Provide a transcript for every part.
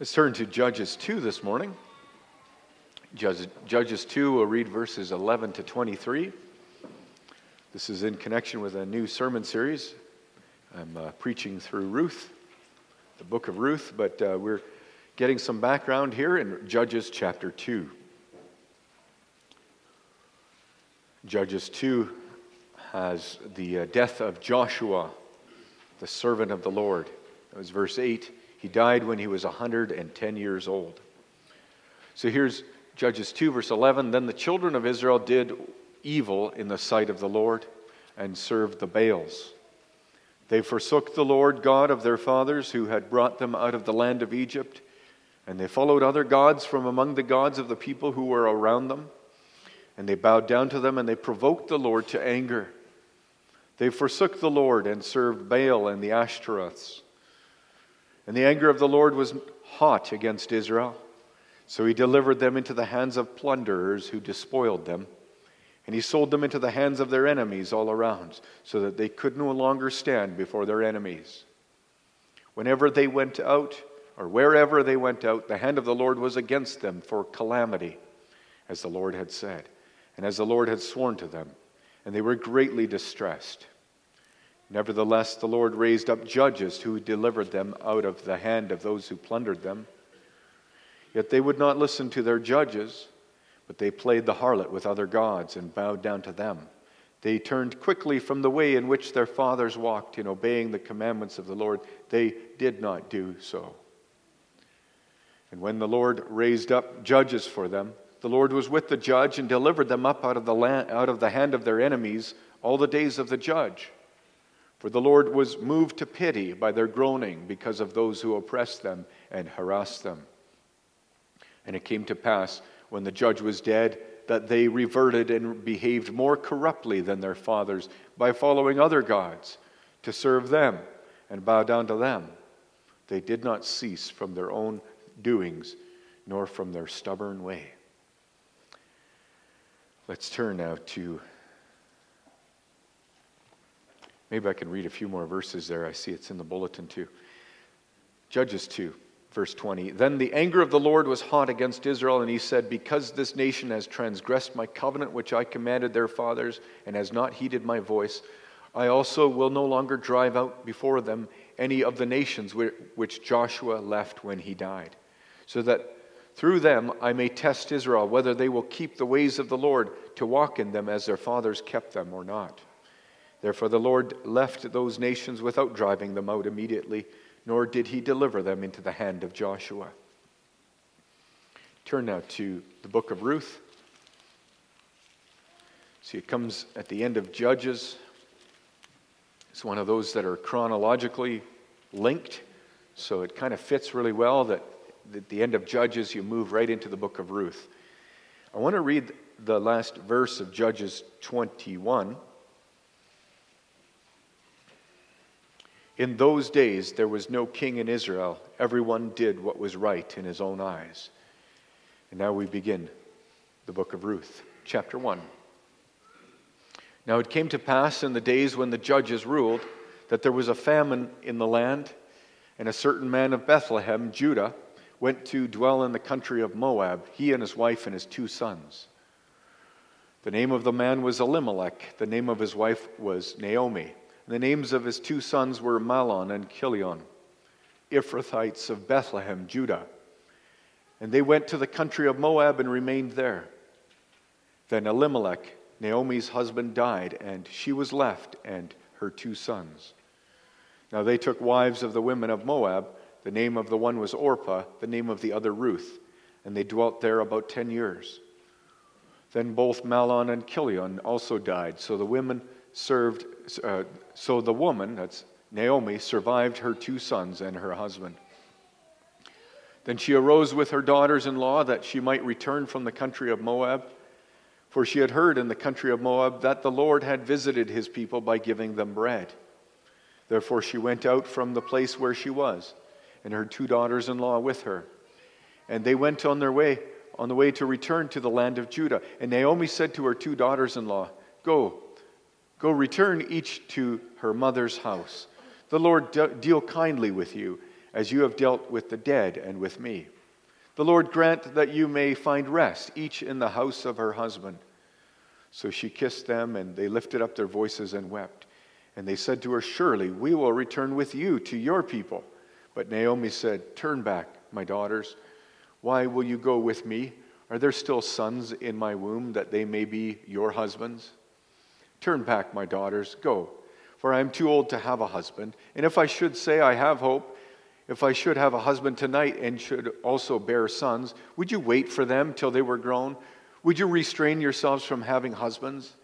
Let's turn to Judges 2 this morning. Judges 2, we'll read verses 11 to 23. This is in connection with a new sermon series. I'm uh, preaching through Ruth, the book of Ruth, but uh, we're getting some background here in Judges chapter 2. Judges 2 has the uh, death of Joshua, the servant of the Lord. That was verse 8. He died when he was 110 years old. So here's Judges 2, verse 11. Then the children of Israel did evil in the sight of the Lord and served the Baals. They forsook the Lord God of their fathers who had brought them out of the land of Egypt, and they followed other gods from among the gods of the people who were around them. And they bowed down to them and they provoked the Lord to anger. They forsook the Lord and served Baal and the Ashtoreths. And the anger of the Lord was hot against Israel. So he delivered them into the hands of plunderers who despoiled them. And he sold them into the hands of their enemies all around, so that they could no longer stand before their enemies. Whenever they went out, or wherever they went out, the hand of the Lord was against them for calamity, as the Lord had said, and as the Lord had sworn to them. And they were greatly distressed. Nevertheless, the Lord raised up judges who delivered them out of the hand of those who plundered them. Yet they would not listen to their judges, but they played the harlot with other gods and bowed down to them. They turned quickly from the way in which their fathers walked in obeying the commandments of the Lord. They did not do so. And when the Lord raised up judges for them, the Lord was with the judge and delivered them up out of the, land, out of the hand of their enemies all the days of the judge. For the Lord was moved to pity by their groaning because of those who oppressed them and harassed them. And it came to pass, when the judge was dead, that they reverted and behaved more corruptly than their fathers by following other gods to serve them and bow down to them. They did not cease from their own doings, nor from their stubborn way. Let's turn now to Maybe I can read a few more verses there. I see it's in the bulletin too. Judges 2, verse 20. Then the anger of the Lord was hot against Israel, and he said, Because this nation has transgressed my covenant which I commanded their fathers, and has not heeded my voice, I also will no longer drive out before them any of the nations which Joshua left when he died, so that through them I may test Israel whether they will keep the ways of the Lord to walk in them as their fathers kept them or not. Therefore, the Lord left those nations without driving them out immediately, nor did he deliver them into the hand of Joshua. Turn now to the book of Ruth. See, it comes at the end of Judges. It's one of those that are chronologically linked, so it kind of fits really well that at the end of Judges you move right into the book of Ruth. I want to read the last verse of Judges 21. In those days, there was no king in Israel. Everyone did what was right in his own eyes. And now we begin the book of Ruth, chapter 1. Now it came to pass in the days when the judges ruled that there was a famine in the land, and a certain man of Bethlehem, Judah, went to dwell in the country of Moab, he and his wife and his two sons. The name of the man was Elimelech, the name of his wife was Naomi. The names of his two sons were Mahlon and Chilion, Ephrathites of Bethlehem, Judah. And they went to the country of Moab and remained there. Then Elimelech, Naomi's husband, died, and she was left and her two sons. Now they took wives of the women of Moab. The name of the one was Orpah, the name of the other Ruth, and they dwelt there about ten years. Then both Mahlon and Chilion also died, so the women served, uh, so the woman, that's Naomi, survived her two sons and her husband. Then she arose with her daughters in law that she might return from the country of Moab. For she had heard in the country of Moab that the Lord had visited his people by giving them bread. Therefore she went out from the place where she was, and her two daughters in law with her. And they went on their way, on the way to return to the land of Judah. And Naomi said to her two daughters in law, Go, Go return each to her mother's house. The Lord deal kindly with you, as you have dealt with the dead and with me. The Lord grant that you may find rest, each in the house of her husband. So she kissed them, and they lifted up their voices and wept. And they said to her, Surely we will return with you to your people. But Naomi said, Turn back, my daughters. Why will you go with me? Are there still sons in my womb that they may be your husbands? Turn back, my daughters, go, for I am too old to have a husband. And if I should say I have hope, if I should have a husband tonight and should also bear sons, would you wait for them till they were grown? Would you restrain yourselves from having husbands?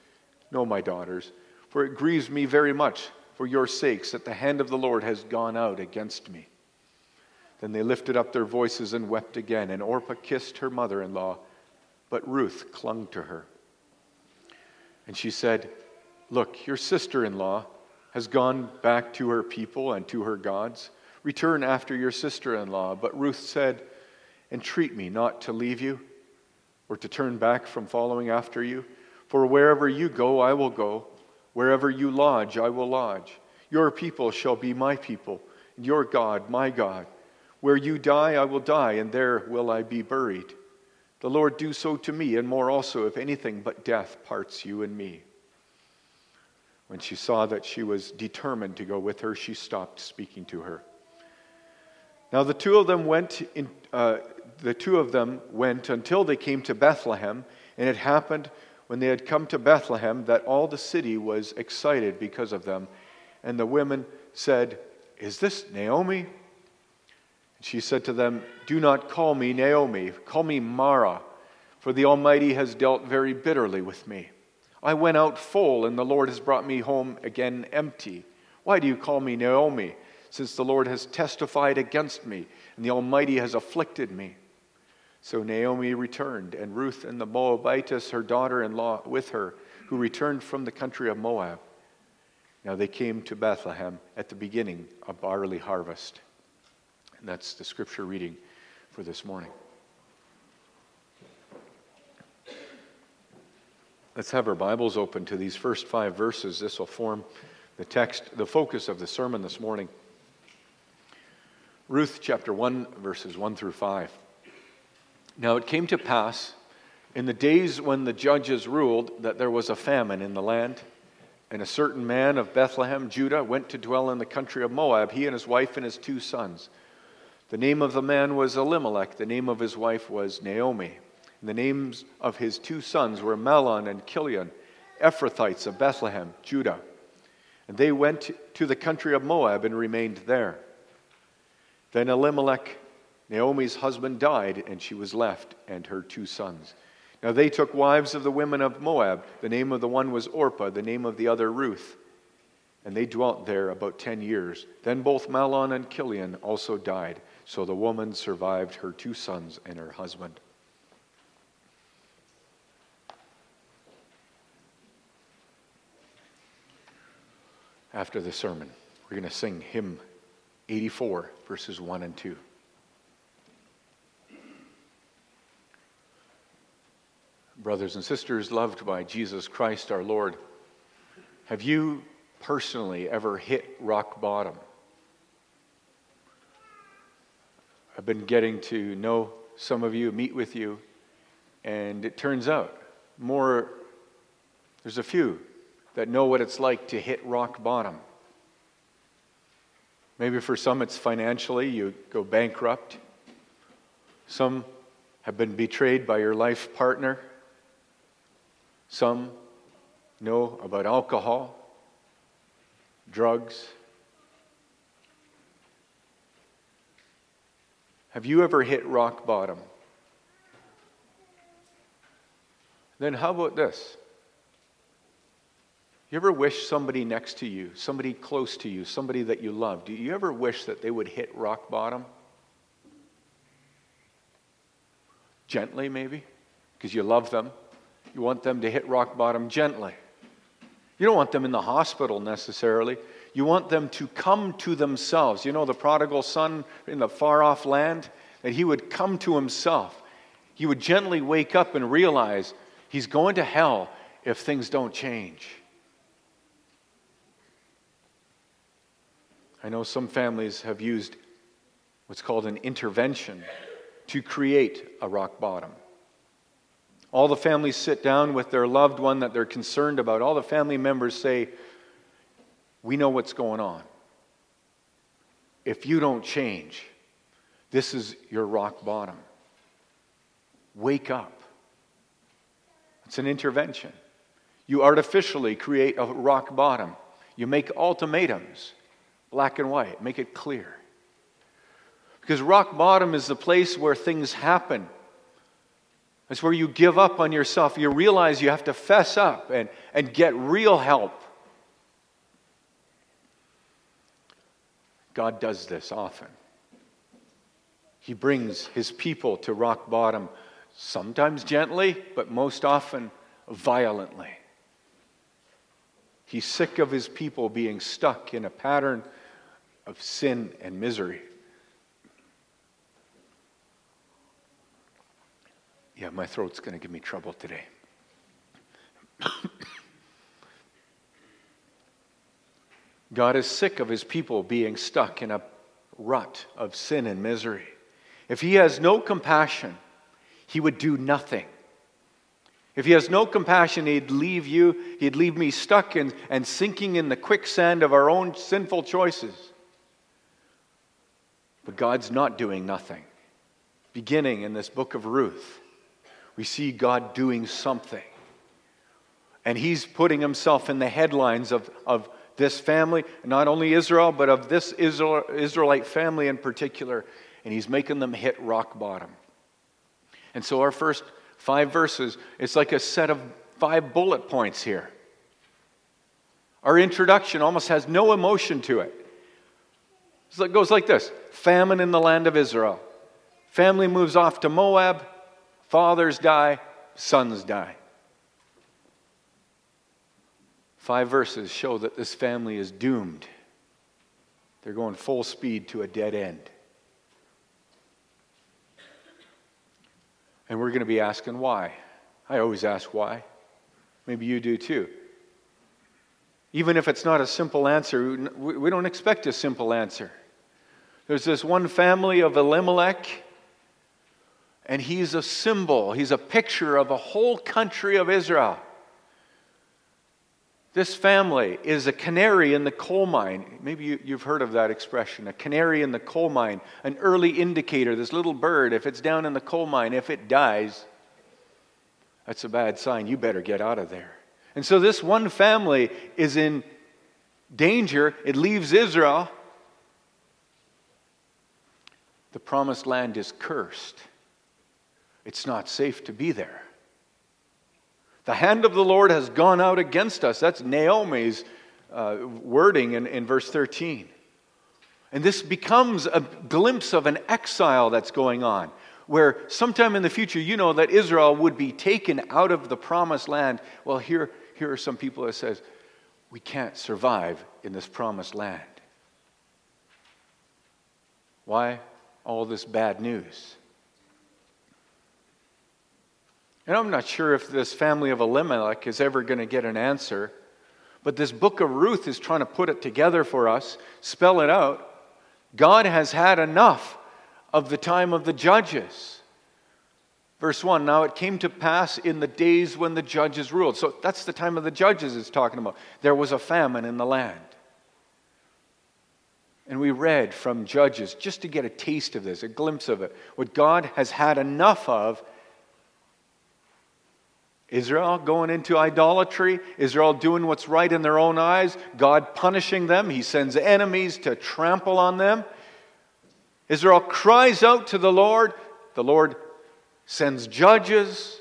No, my daughters, for it grieves me very much for your sakes that the hand of the Lord has gone out against me. Then they lifted up their voices and wept again, and Orpah kissed her mother in law, but Ruth clung to her. And she said, Look, your sister in law has gone back to her people and to her gods. Return after your sister in law. But Ruth said, Entreat me not to leave you or to turn back from following after you. For wherever you go, I will go. Wherever you lodge, I will lodge. Your people shall be my people, and your God, my God. Where you die, I will die, and there will I be buried. The Lord do so to me, and more also, if anything but death parts you and me. When she saw that she was determined to go with her, she stopped speaking to her. Now the two of them went in, uh, the two of them went until they came to Bethlehem, and it happened when they had come to Bethlehem that all the city was excited because of them. And the women said, Is this Naomi? And she said to them, Do not call me Naomi, call me Mara, for the Almighty has dealt very bitterly with me. I went out full, and the Lord has brought me home again empty. Why do you call me Naomi? since the Lord has testified against me, and the Almighty has afflicted me. So Naomi returned, and Ruth and the Moabitess, her daughter in law, with her, who returned from the country of Moab. Now they came to Bethlehem at the beginning of barley harvest. And that's the scripture reading for this morning. Let's have our Bibles open to these first five verses. This will form the text, the focus of the sermon this morning. Ruth chapter 1, verses 1 through 5. Now it came to pass in the days when the judges ruled that there was a famine in the land, and a certain man of Bethlehem, Judah, went to dwell in the country of Moab, he and his wife and his two sons. The name of the man was Elimelech, the name of his wife was Naomi. And the names of his two sons were Mahlon and Chilion, Ephrathites of Bethlehem, Judah. And they went to the country of Moab and remained there. Then Elimelech, Naomi's husband, died, and she was left and her two sons. Now they took wives of the women of Moab. The name of the one was Orpah, the name of the other Ruth. And they dwelt there about ten years. Then both Mahlon and Chilion also died. So the woman survived her two sons and her husband. After the sermon, we're going to sing hymn 84, verses 1 and 2. Brothers and sisters, loved by Jesus Christ our Lord, have you personally ever hit rock bottom? I've been getting to know some of you, meet with you, and it turns out more, there's a few that know what it's like to hit rock bottom. Maybe for some it's financially, you go bankrupt. Some have been betrayed by your life partner. Some know about alcohol, drugs. Have you ever hit rock bottom? Then how about this? You ever wish somebody next to you, somebody close to you, somebody that you love, do you ever wish that they would hit rock bottom? Gently, maybe, because you love them. You want them to hit rock bottom gently. You don't want them in the hospital necessarily. You want them to come to themselves. You know, the prodigal son in the far off land, that he would come to himself. He would gently wake up and realize he's going to hell if things don't change. I know some families have used what's called an intervention to create a rock bottom. All the families sit down with their loved one that they're concerned about. All the family members say, We know what's going on. If you don't change, this is your rock bottom. Wake up. It's an intervention. You artificially create a rock bottom. You make ultimatums, black and white, make it clear. Because rock bottom is the place where things happen. It's where you give up on yourself. You realize you have to fess up and, and get real help. God does this often. He brings his people to rock bottom, sometimes gently, but most often violently. He's sick of his people being stuck in a pattern of sin and misery. Yeah, my throat's going to give me trouble today. God is sick of his people being stuck in a rut of sin and misery. If he has no compassion, he would do nothing. If he has no compassion, he'd leave you, he'd leave me stuck in, and sinking in the quicksand of our own sinful choices. But God's not doing nothing. Beginning in this book of Ruth, we see God doing something. And he's putting himself in the headlines of, of this family, not only Israel, but of this Israel, Israelite family in particular. And he's making them hit rock bottom. And so, our first five verses, it's like a set of five bullet points here. Our introduction almost has no emotion to it. It goes like this famine in the land of Israel. Family moves off to Moab. Fathers die, sons die. Five verses show that this family is doomed. They're going full speed to a dead end. And we're going to be asking why. I always ask why. Maybe you do too. Even if it's not a simple answer, we don't expect a simple answer. There's this one family of Elimelech and he's a symbol, he's a picture of a whole country of Israel. This family is a canary in the coal mine. Maybe you, have heard of that expression a canary in the coal mine, an early indicator. This little bird, if it's down in the coal mine, if it dies, that's a bad sign. You better get out of there. And so this one family is in danger. It leaves Israel. The promised land is cursed it's not safe to be there. The hand of the Lord has gone out against us. That's Naomi's uh, wording in, in verse 13. And this becomes a glimpse of an exile that's going on, where sometime in the future, you know that Israel would be taken out of the promised land. Well, here, here are some people that says, we can't survive in this promised land. Why all this bad news? And I'm not sure if this family of Elimelech is ever going to get an answer, but this book of Ruth is trying to put it together for us, spell it out. God has had enough of the time of the judges. Verse 1 Now it came to pass in the days when the judges ruled. So that's the time of the judges it's talking about. There was a famine in the land. And we read from Judges just to get a taste of this, a glimpse of it. What God has had enough of Israel going into idolatry, Israel doing what's right in their own eyes, God punishing them. He sends enemies to trample on them. Israel cries out to the Lord. The Lord sends judges,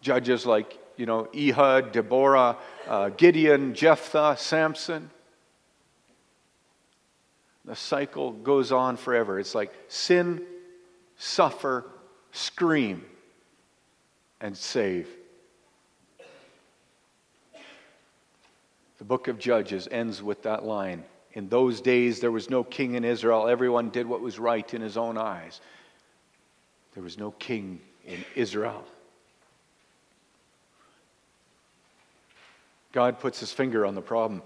judges like, you know, Ehud, Deborah, uh, Gideon, Jephthah, Samson. The cycle goes on forever. It's like sin, suffer, scream, and save. The book of Judges ends with that line. In those days, there was no king in Israel. Everyone did what was right in his own eyes. There was no king in Israel. God puts his finger on the problem.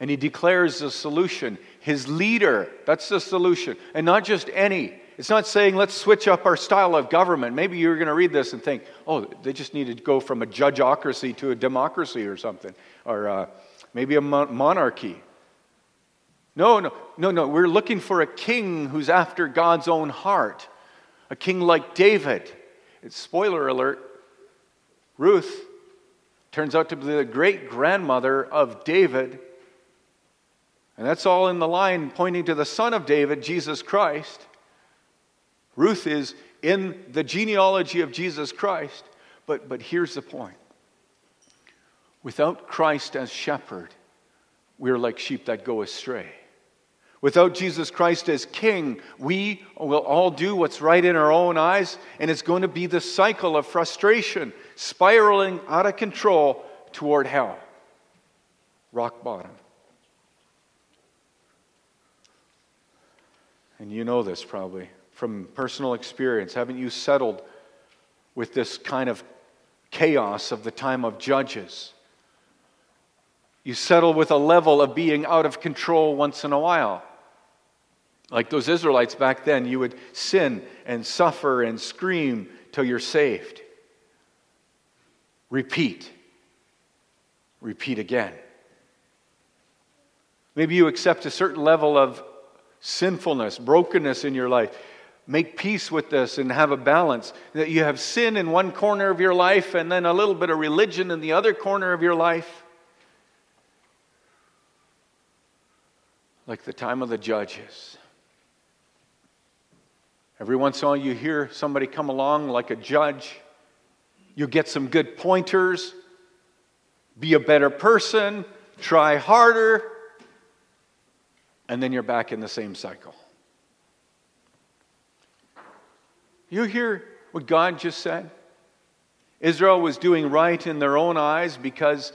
And he declares the solution. His leader, that's the solution. And not just any. It's not saying let's switch up our style of government. Maybe you're going to read this and think, oh, they just need to go from a judgeocracy to a democracy or something, or uh, maybe a monarchy. No, no, no, no. We're looking for a king who's after God's own heart, a king like David. It's spoiler alert Ruth turns out to be the great grandmother of David. And that's all in the line pointing to the son of David, Jesus Christ. Ruth is in the genealogy of Jesus Christ. But, but here's the point without Christ as shepherd, we're like sheep that go astray. Without Jesus Christ as king, we will all do what's right in our own eyes, and it's going to be the cycle of frustration, spiraling out of control toward hell. Rock bottom. And you know this probably from personal experience. Haven't you settled with this kind of chaos of the time of Judges? You settle with a level of being out of control once in a while. Like those Israelites back then, you would sin and suffer and scream till you're saved. Repeat. Repeat again. Maybe you accept a certain level of sinfulness, brokenness in your life. Make peace with this and have a balance. That you have sin in one corner of your life and then a little bit of religion in the other corner of your life. Like the time of the judges. Every once in a while, you hear somebody come along like a judge. You get some good pointers. Be a better person. Try harder. And then you're back in the same cycle. You hear what God just said? Israel was doing right in their own eyes because,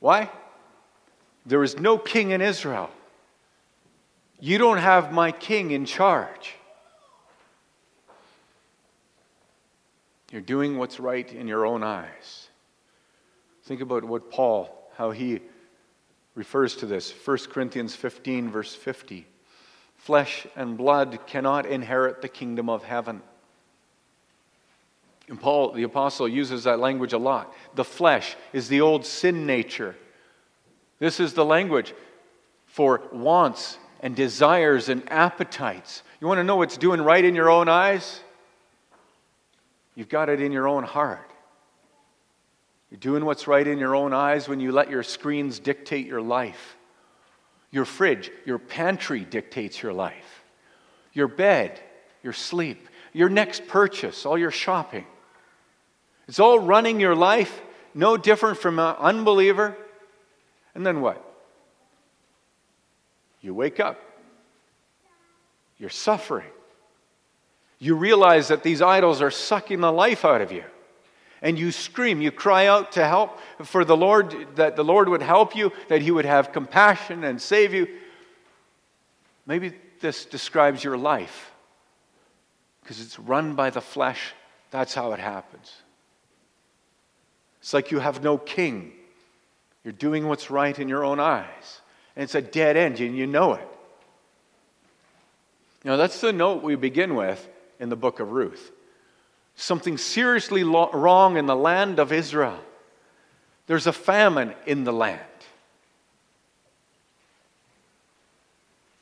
why? There is no king in Israel. You don't have my king in charge. You're doing what's right in your own eyes. Think about what Paul, how he refers to this. 1 Corinthians 15, verse 50. Flesh and blood cannot inherit the kingdom of heaven. And Paul, the apostle, uses that language a lot. The flesh is the old sin nature. This is the language for wants and desires and appetites. You want to know what's doing right in your own eyes? You've got it in your own heart. You're doing what's right in your own eyes when you let your screens dictate your life. Your fridge, your pantry dictates your life. Your bed, your sleep, your next purchase, all your shopping. It's all running your life, no different from an unbeliever. And then what? You wake up. You're suffering you realize that these idols are sucking the life out of you. And you scream, you cry out to help for the Lord, that the Lord would help you, that He would have compassion and save you. Maybe this describes your life because it's run by the flesh. That's how it happens. It's like you have no king. You're doing what's right in your own eyes. And it's a dead end, and you know it. Now, that's the note we begin with in the book of Ruth. Something seriously lo- wrong in the land of Israel. There's a famine in the land.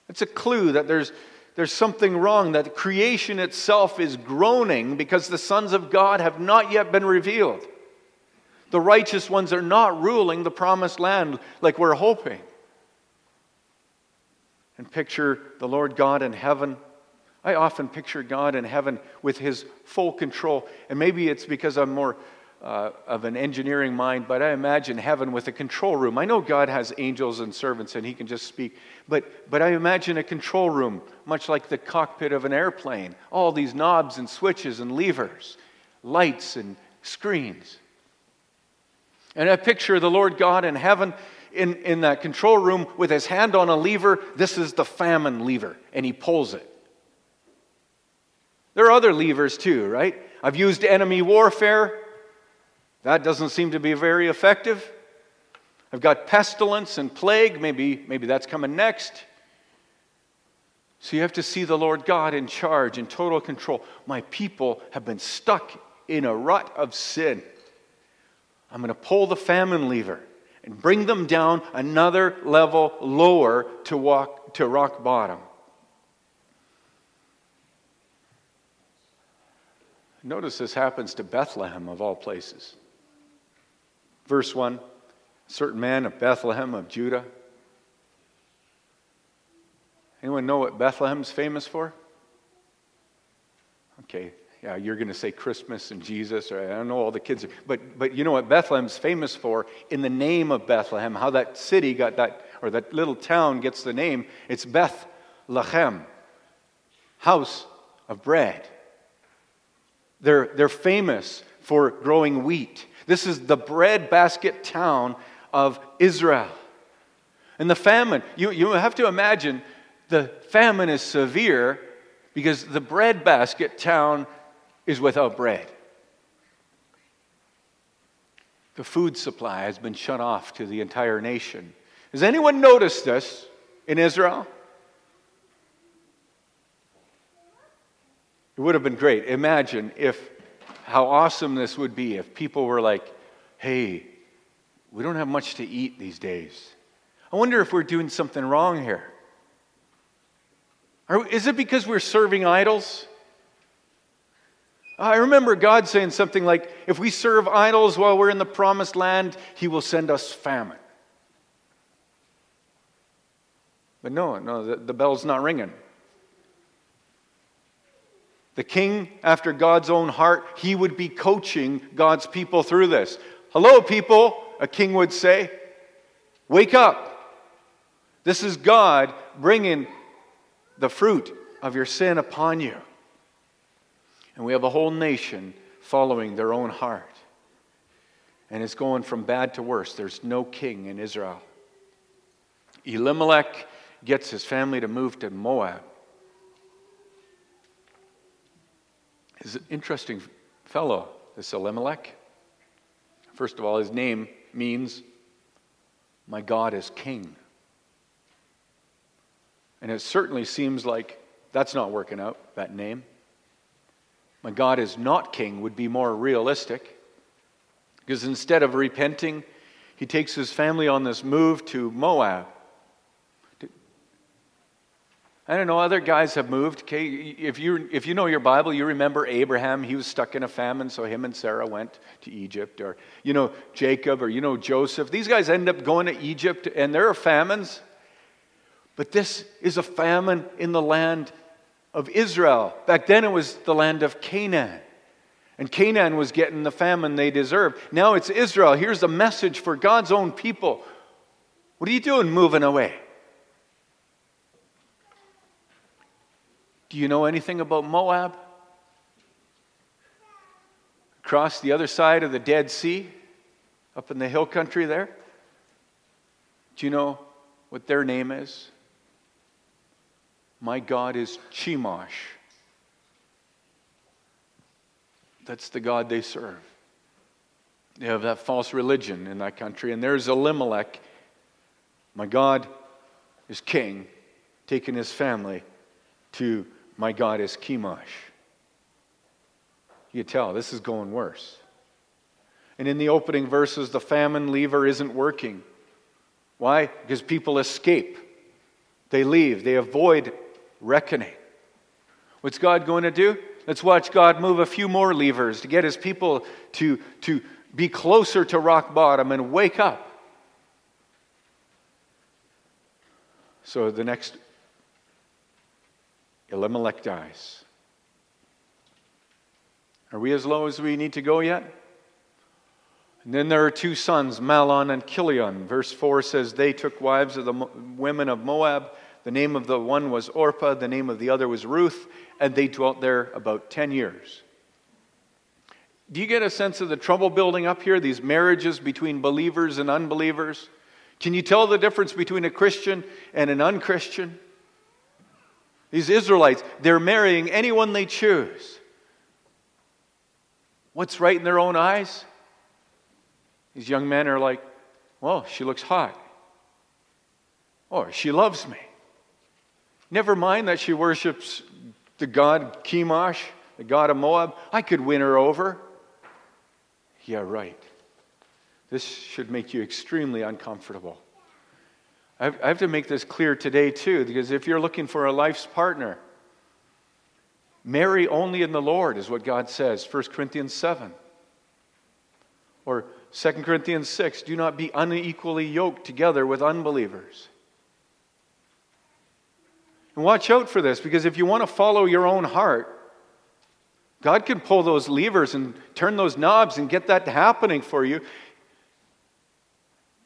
It's a clue that there's, there's something wrong, that creation itself is groaning because the sons of God have not yet been revealed. The righteous ones are not ruling the promised land like we're hoping. And picture the Lord God in heaven I often picture God in heaven with his full control. And maybe it's because I'm more uh, of an engineering mind, but I imagine heaven with a control room. I know God has angels and servants and he can just speak, but, but I imagine a control room, much like the cockpit of an airplane. All these knobs and switches and levers, lights and screens. And I picture the Lord God in heaven in, in that control room with his hand on a lever. This is the famine lever, and he pulls it. There are other levers too, right? I've used enemy warfare. That doesn't seem to be very effective. I've got pestilence and plague. Maybe, maybe that's coming next. So you have to see the Lord God in charge, in total control. My people have been stuck in a rut of sin. I'm going to pull the famine lever and bring them down another level lower to, walk, to rock bottom. Notice this happens to Bethlehem, of all places. Verse 1 A certain man of Bethlehem of Judah. Anyone know what Bethlehem's famous for? Okay, yeah, you're going to say Christmas and Jesus, or I don't know all the kids, but, but you know what Bethlehem's famous for? In the name of Bethlehem, how that city got that, or that little town gets the name, it's Beth Lechem, house of bread. They're, they're famous for growing wheat. This is the breadbasket town of Israel. And the famine, you, you have to imagine the famine is severe because the breadbasket town is without bread. The food supply has been shut off to the entire nation. Has anyone noticed this in Israel? It would have been great. Imagine if how awesome this would be if people were like, hey, we don't have much to eat these days. I wonder if we're doing something wrong here. Are, is it because we're serving idols? I remember God saying something like, if we serve idols while we're in the promised land, He will send us famine. But no, no, the, the bell's not ringing. The king, after God's own heart, he would be coaching God's people through this. Hello, people, a king would say. Wake up. This is God bringing the fruit of your sin upon you. And we have a whole nation following their own heart. And it's going from bad to worse. There's no king in Israel. Elimelech gets his family to move to Moab. He's an interesting fellow, this Elimelech. First of all, his name means, My God is King. And it certainly seems like that's not working out, that name. My God is not King would be more realistic. Because instead of repenting, he takes his family on this move to Moab. I don't know, other guys have moved. Okay, if you, if you know your Bible, you remember Abraham, he was stuck in a famine, so him and Sarah went to Egypt. Or, you know, Jacob, or you know, Joseph. These guys end up going to Egypt, and there are famines. But this is a famine in the land of Israel. Back then, it was the land of Canaan. And Canaan was getting the famine they deserved. Now it's Israel. Here's a message for God's own people. What are you doing moving away? Do you know anything about Moab? Across the other side of the Dead Sea, up in the hill country there? Do you know what their name is? My God is Chemosh. That's the God they serve. They have that false religion in that country. And there's Elimelech. My God is king, taking his family to my God is Chemosh. You tell, this is going worse. And in the opening verses, the famine lever isn't working. Why? Because people escape. They leave. They avoid reckoning. What's God going to do? Let's watch God move a few more levers to get his people to, to be closer to rock bottom and wake up. So the next Elimelech dies. Are we as low as we need to go yet? And then there are two sons, Mahlon and Chilion. Verse 4 says, They took wives of the women of Moab. The name of the one was Orpah, the name of the other was Ruth, and they dwelt there about 10 years. Do you get a sense of the trouble building up here? These marriages between believers and unbelievers? Can you tell the difference between a Christian and an unchristian? These Israelites, they're marrying anyone they choose. What's right in their own eyes? These young men are like, Well, she looks hot. Or she loves me. Never mind that she worships the god Chemosh, the god of Moab. I could win her over. Yeah, right. This should make you extremely uncomfortable. I have to make this clear today, too, because if you're looking for a life's partner, marry only in the Lord, is what God says, 1 Corinthians 7. Or 2 Corinthians 6 do not be unequally yoked together with unbelievers. And watch out for this because if you want to follow your own heart, God can pull those levers and turn those knobs and get that happening for you.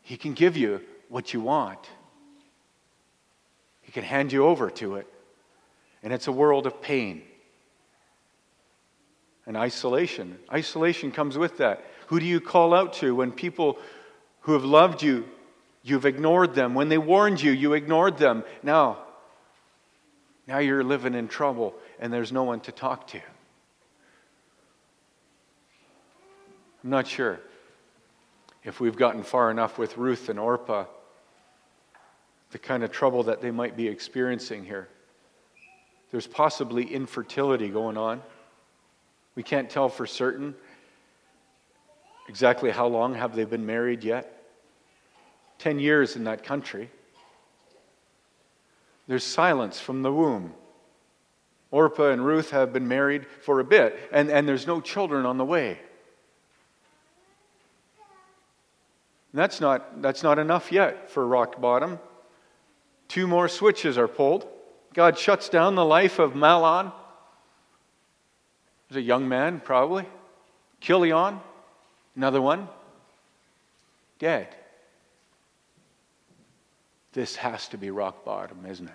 He can give you what you want, can hand you over to it. And it's a world of pain and isolation. Isolation comes with that. Who do you call out to when people who have loved you, you've ignored them? When they warned you, you ignored them. Now, now you're living in trouble and there's no one to talk to. I'm not sure if we've gotten far enough with Ruth and Orpah, the kind of trouble that they might be experiencing here. There's possibly infertility going on. We can't tell for certain exactly how long have they been married yet. 10 years in that country. There's silence from the womb. Orpah and Ruth have been married for a bit, and, and there's no children on the way. And that's not, that's not enough yet for rock bottom. Two more switches are pulled. God shuts down the life of Mahlon. There's a young man, probably. Chilion, another one, dead. This has to be rock bottom, isn't it?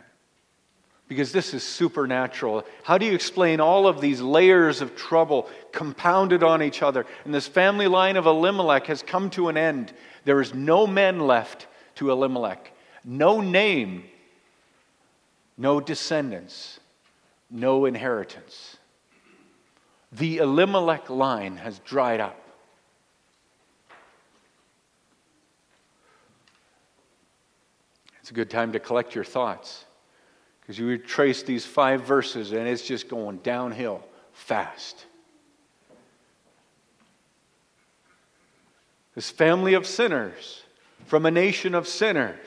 Because this is supernatural. How do you explain all of these layers of trouble compounded on each other? And this family line of Elimelech has come to an end. There is no men left to Elimelech, no name, no descendants, no inheritance. The Elimelech line has dried up. It's a good time to collect your thoughts because you trace these five verses and it's just going downhill fast. This family of sinners from a nation of sinners,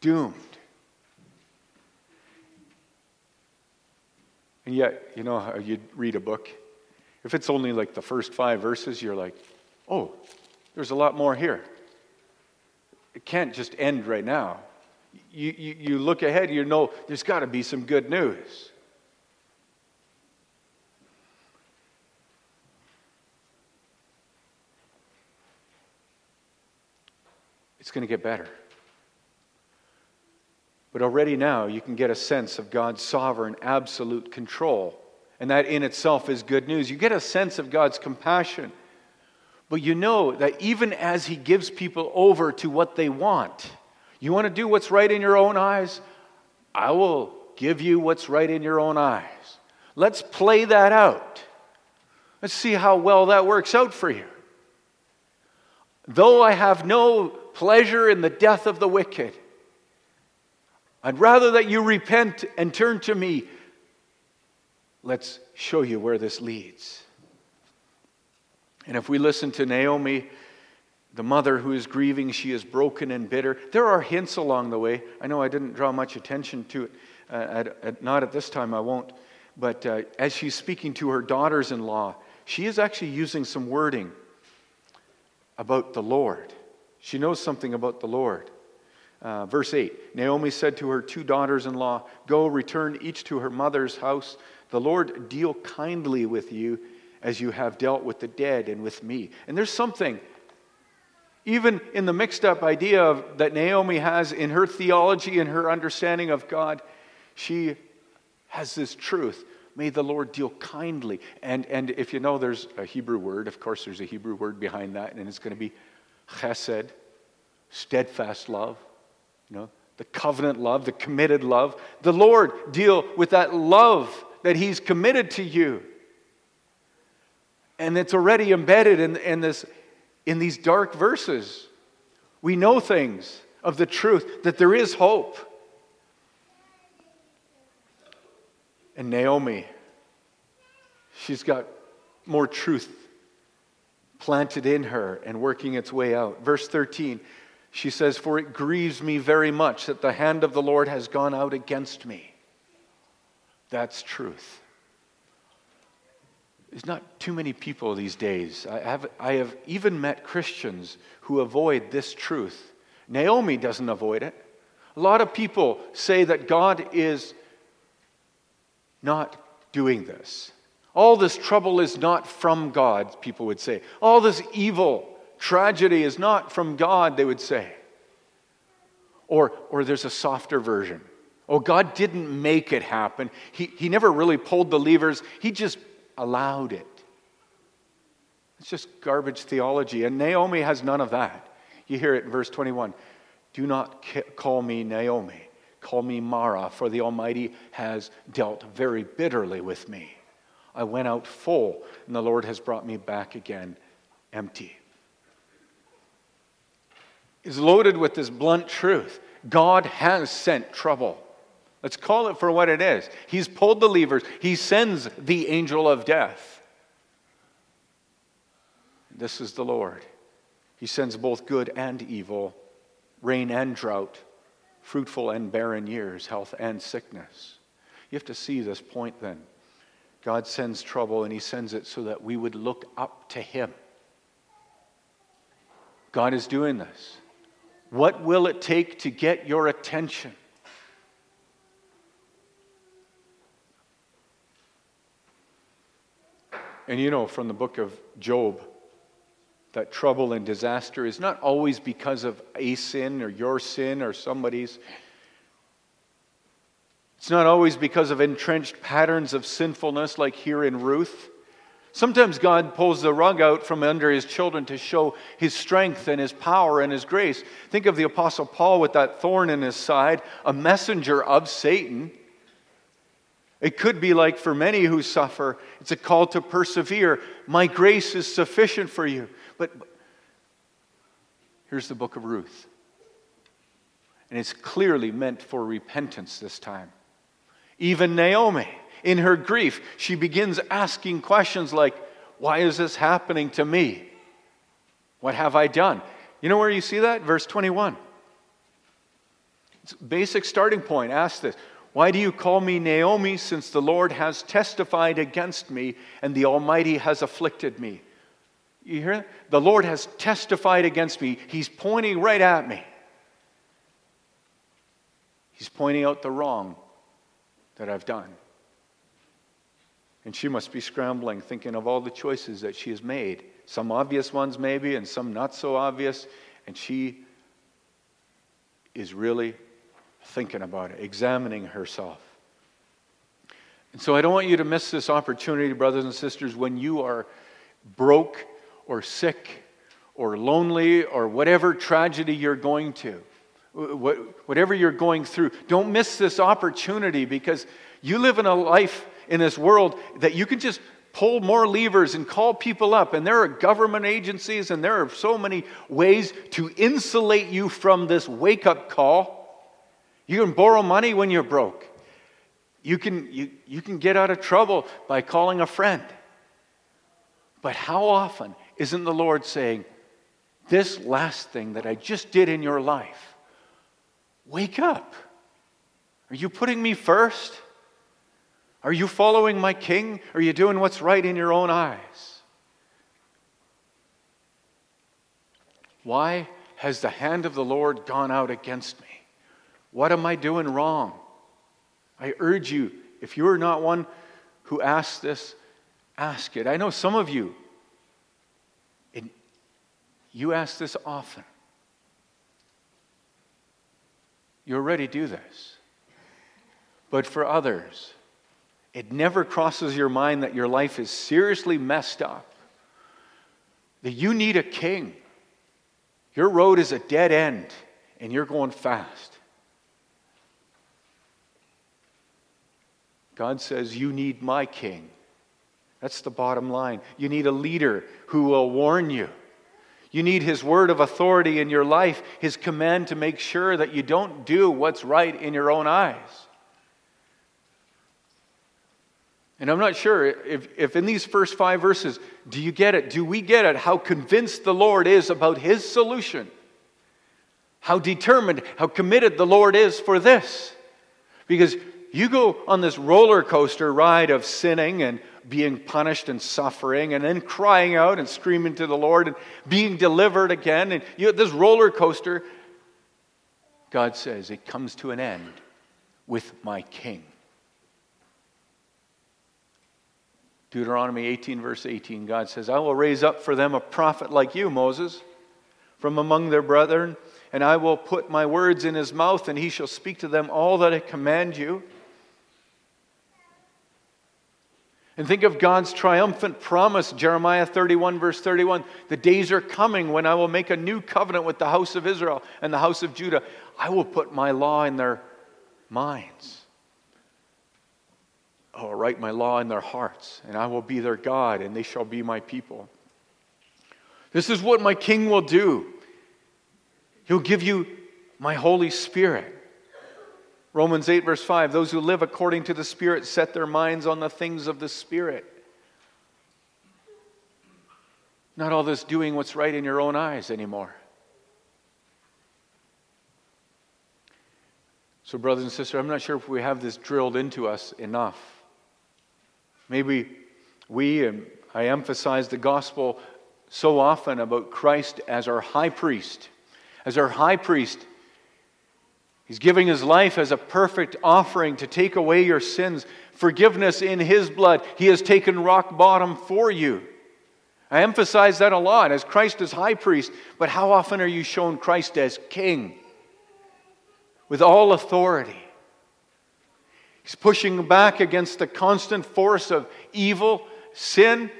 doomed. And yet, you know how you read a book? If it's only like the first five verses, you're like, oh, there's a lot more here it can't just end right now. You, you, you look ahead, you know there's got to be some good news. It's going to get better. But already now, you can get a sense of God's sovereign, absolute control. And that in itself is good news. You get a sense of God's compassion but you know that even as He gives people over to what they want, you want to do what's right in your own eyes? I will give you what's right in your own eyes. Let's play that out. Let's see how well that works out for you. Though I have no pleasure in the death of the wicked, I'd rather that you repent and turn to me. Let's show you where this leads. And if we listen to Naomi, the mother who is grieving, she is broken and bitter. There are hints along the way. I know I didn't draw much attention to it, uh, at, at, not at this time, I won't. But uh, as she's speaking to her daughters in law, she is actually using some wording about the Lord. She knows something about the Lord. Uh, verse 8 Naomi said to her two daughters in law, Go, return each to her mother's house. The Lord deal kindly with you as you have dealt with the dead and with me. And there's something, even in the mixed up idea of, that Naomi has in her theology and her understanding of God, she has this truth. May the Lord deal kindly. And, and if you know there's a Hebrew word, of course there's a Hebrew word behind that, and it's going to be chesed, steadfast love, you know, the covenant love, the committed love. The Lord deal with that love that He's committed to you and it's already embedded in, in, this, in these dark verses. We know things of the truth, that there is hope. And Naomi, she's got more truth planted in her and working its way out. Verse 13, she says, For it grieves me very much that the hand of the Lord has gone out against me. That's truth. There's not too many people these days. I have, I have even met Christians who avoid this truth. Naomi doesn't avoid it. A lot of people say that God is not doing this. All this trouble is not from God, people would say. All this evil, tragedy is not from God, they would say. Or, or there's a softer version. Oh, God didn't make it happen. He, he never really pulled the levers, He just allowed it. It's just garbage theology. And Naomi has none of that. You hear it in verse 21 Do not call me Naomi, call me Mara, for the Almighty has dealt very bitterly with me. I went out full, and the Lord has brought me back again empty. Is loaded with this blunt truth. God has sent trouble. Let's call it for what it is. He's pulled the levers, He sends the angel of death. This is the Lord. He sends both good and evil, rain and drought, fruitful and barren years, health and sickness. You have to see this point then. God sends trouble, and He sends it so that we would look up to Him. God is doing this. What will it take to get your attention? And you know from the book of Job that trouble and disaster is not always because of a sin or your sin or somebody's. It's not always because of entrenched patterns of sinfulness, like here in Ruth. Sometimes God pulls the rug out from under his children to show his strength and his power and his grace. Think of the Apostle Paul with that thorn in his side, a messenger of Satan. It could be like for many who suffer, it's a call to persevere. My grace is sufficient for you. But, here's the book of Ruth. And it's clearly meant for repentance this time. Even Naomi, in her grief, she begins asking questions like, Why is this happening to me? What have I done? You know where you see that? Verse 21. It's basic starting point. Ask this Why do you call me Naomi, since the Lord has testified against me and the Almighty has afflicted me? You hear that? The Lord has testified against me. He's pointing right at me. He's pointing out the wrong that I've done. And she must be scrambling, thinking of all the choices that she has made. Some obvious ones, maybe, and some not so obvious. And she is really thinking about it, examining herself. And so I don't want you to miss this opportunity, brothers and sisters, when you are broke or sick or lonely or whatever tragedy you're going to whatever you're going through, don't miss this opportunity because you live in a life in this world that you can just pull more levers and call people up. And there are government agencies and there are so many ways to insulate you from this wake up call. You can borrow money when you're broke. You can, you, you can get out of trouble by calling a friend. But how often isn't the Lord saying, This last thing that I just did in your life, Wake up. Are you putting me first? Are you following my king? Are you doing what's right in your own eyes? Why has the hand of the Lord gone out against me? What am I doing wrong? I urge you, if you're not one who asks this, ask it. I know some of you, you ask this often. You already do this. But for others, it never crosses your mind that your life is seriously messed up, that you need a king. Your road is a dead end, and you're going fast. God says, You need my king. That's the bottom line. You need a leader who will warn you. You need His word of authority in your life, His command to make sure that you don't do what's right in your own eyes. And I'm not sure if, if in these first five verses, do you get it? Do we get it? How convinced the Lord is about His solution? How determined, how committed the Lord is for this? Because you go on this roller coaster ride of sinning and being punished and suffering and then crying out and screaming to the Lord and being delivered again. And you, this roller coaster, God says, it comes to an end with my king. Deuteronomy 18, verse 18, God says, I will raise up for them a prophet like you, Moses, from among their brethren, and I will put my words in his mouth, and he shall speak to them all that I command you. And think of God's triumphant promise, Jeremiah 31, verse 31. The days are coming when I will make a new covenant with the house of Israel and the house of Judah. I will put my law in their minds. I will write my law in their hearts, and I will be their God, and they shall be my people. This is what my king will do. He'll give you my Holy Spirit. Romans 8, verse 5 those who live according to the Spirit set their minds on the things of the Spirit. Not all this doing what's right in your own eyes anymore. So, brothers and sisters, I'm not sure if we have this drilled into us enough. Maybe we, and I emphasize the gospel so often about Christ as our high priest, as our high priest He's giving his life as a perfect offering to take away your sins, forgiveness in his blood. He has taken rock bottom for you. I emphasize that a lot as Christ as high priest, but how often are you shown Christ as king with all authority? He's pushing back against the constant force of evil, sin,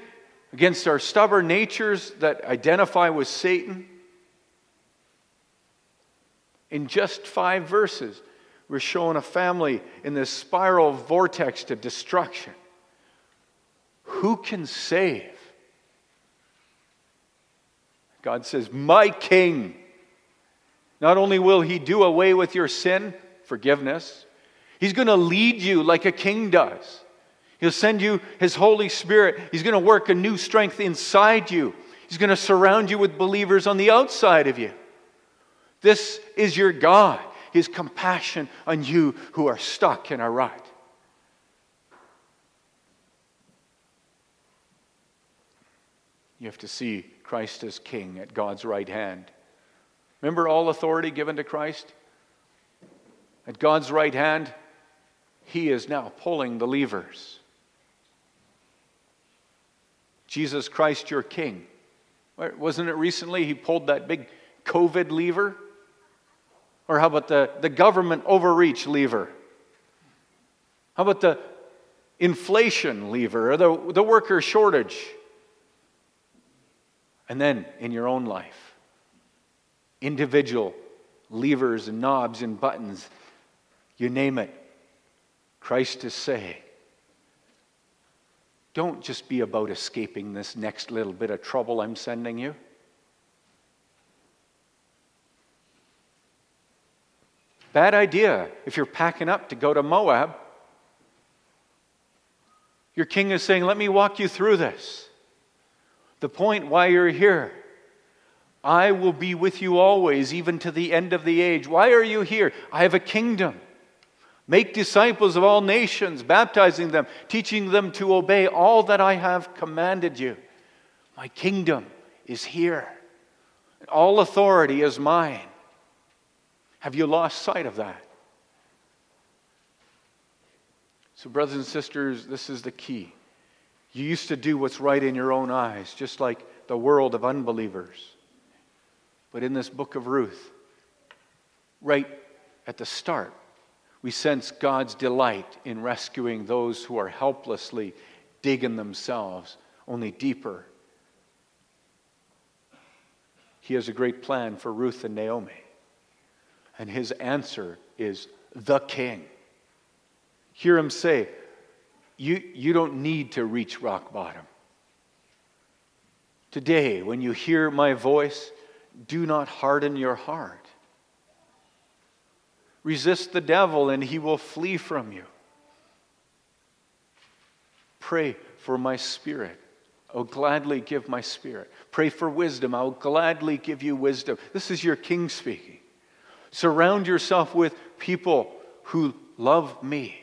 against our stubborn natures that identify with Satan. In just five verses, we're showing a family in this spiral vortex to destruction. Who can save? God says, My king. Not only will he do away with your sin, forgiveness, he's going to lead you like a king does. He'll send you his Holy Spirit. He's going to work a new strength inside you. He's going to surround you with believers on the outside of you. This is your God, His compassion on you who are stuck in a rut. You have to see Christ as King at God's right hand. Remember all authority given to Christ? At God's right hand, He is now pulling the levers. Jesus Christ, your King. Wasn't it recently He pulled that big COVID lever? Or how about the, the government overreach lever? How about the inflation lever or the, the worker shortage? And then in your own life, individual levers and knobs and buttons, you name it. Christ is saying, don't just be about escaping this next little bit of trouble I'm sending you. Bad idea if you're packing up to go to Moab. Your king is saying, Let me walk you through this. The point why you're here. I will be with you always, even to the end of the age. Why are you here? I have a kingdom. Make disciples of all nations, baptizing them, teaching them to obey all that I have commanded you. My kingdom is here. All authority is mine. Have you lost sight of that? So, brothers and sisters, this is the key. You used to do what's right in your own eyes, just like the world of unbelievers. But in this book of Ruth, right at the start, we sense God's delight in rescuing those who are helplessly digging themselves only deeper. He has a great plan for Ruth and Naomi. And his answer is the king. Hear him say, you, you don't need to reach rock bottom. Today, when you hear my voice, do not harden your heart. Resist the devil, and he will flee from you. Pray for my spirit. I'll gladly give my spirit. Pray for wisdom. I'll gladly give you wisdom. This is your king speaking. Surround yourself with people who love me.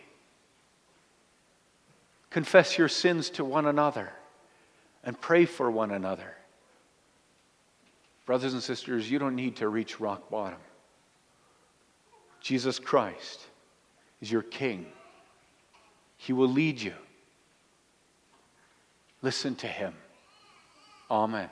Confess your sins to one another and pray for one another. Brothers and sisters, you don't need to reach rock bottom. Jesus Christ is your King. He will lead you. Listen to him. Amen.